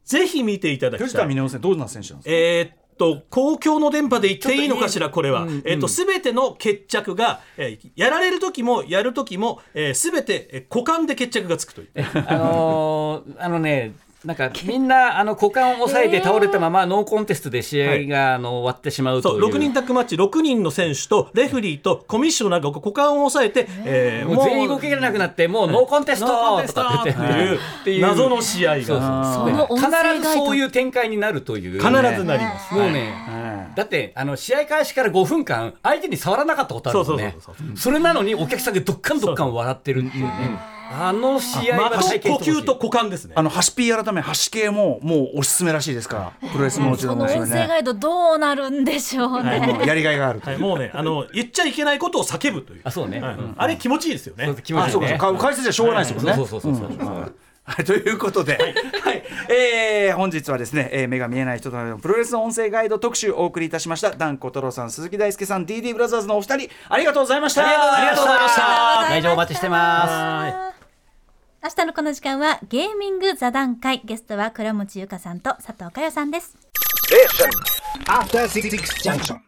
ぜひ見ていただきたい。藤田どんな選手なんですか？えーっと公共の電波で言っていいのかしらこれは、うんうん。えーっと全ての決着が、えーやられる時もやる時も、えー、全てえー股間で決着がつくという。あのーあのねなんかみんな <laughs> あの股間を押さえて倒れたままノーコンテストで試合があの終わってしまうとそいう。う6人タッグマッチ6人の選手とレフェリーとコミッショナーが股間を押さえて、えーもう全員動けなくなってもうノーコンテストとトってかって言っていう。っていう謎の試合そうそうが必ずそういう展開になるという。必ずなります。もうね、だってあの試合開始から5分間相手に触らなかったことあるもんね。そうそうそうそれなのにお客さんがどっかんどっかん笑ってるっていうねあの試合まあ、は呼体験してほしい吸と股間ですね。あのハシピー改めハシ系ももうおすすめらしいですからプロレスももちの音声ガイドどうなるんでしょうね。もうやりがいがあるとはい、もうね、あの言っちゃいけないことを叫ぶという。あそうね、はい。うん。あれ気持ちいいですよね。そう気持ちいいあそうかねそうか。解説じゃしょうがないですもんね。そうそうそうそうそうはい、ということで、はい。えー本日はですね、えー目が見えない人とのプロレスの音声ガイド特集をお送りいたしました。ダン・コトロさん鈴木大輔さん DD ブラザーズのお二人ありがとうございました。ありがとうございました。来場お待ちしてます。はい明日のこの時間はゲーミング座談会ゲストは倉持ゆかさんと佐藤佳代さんです。After Six Junction.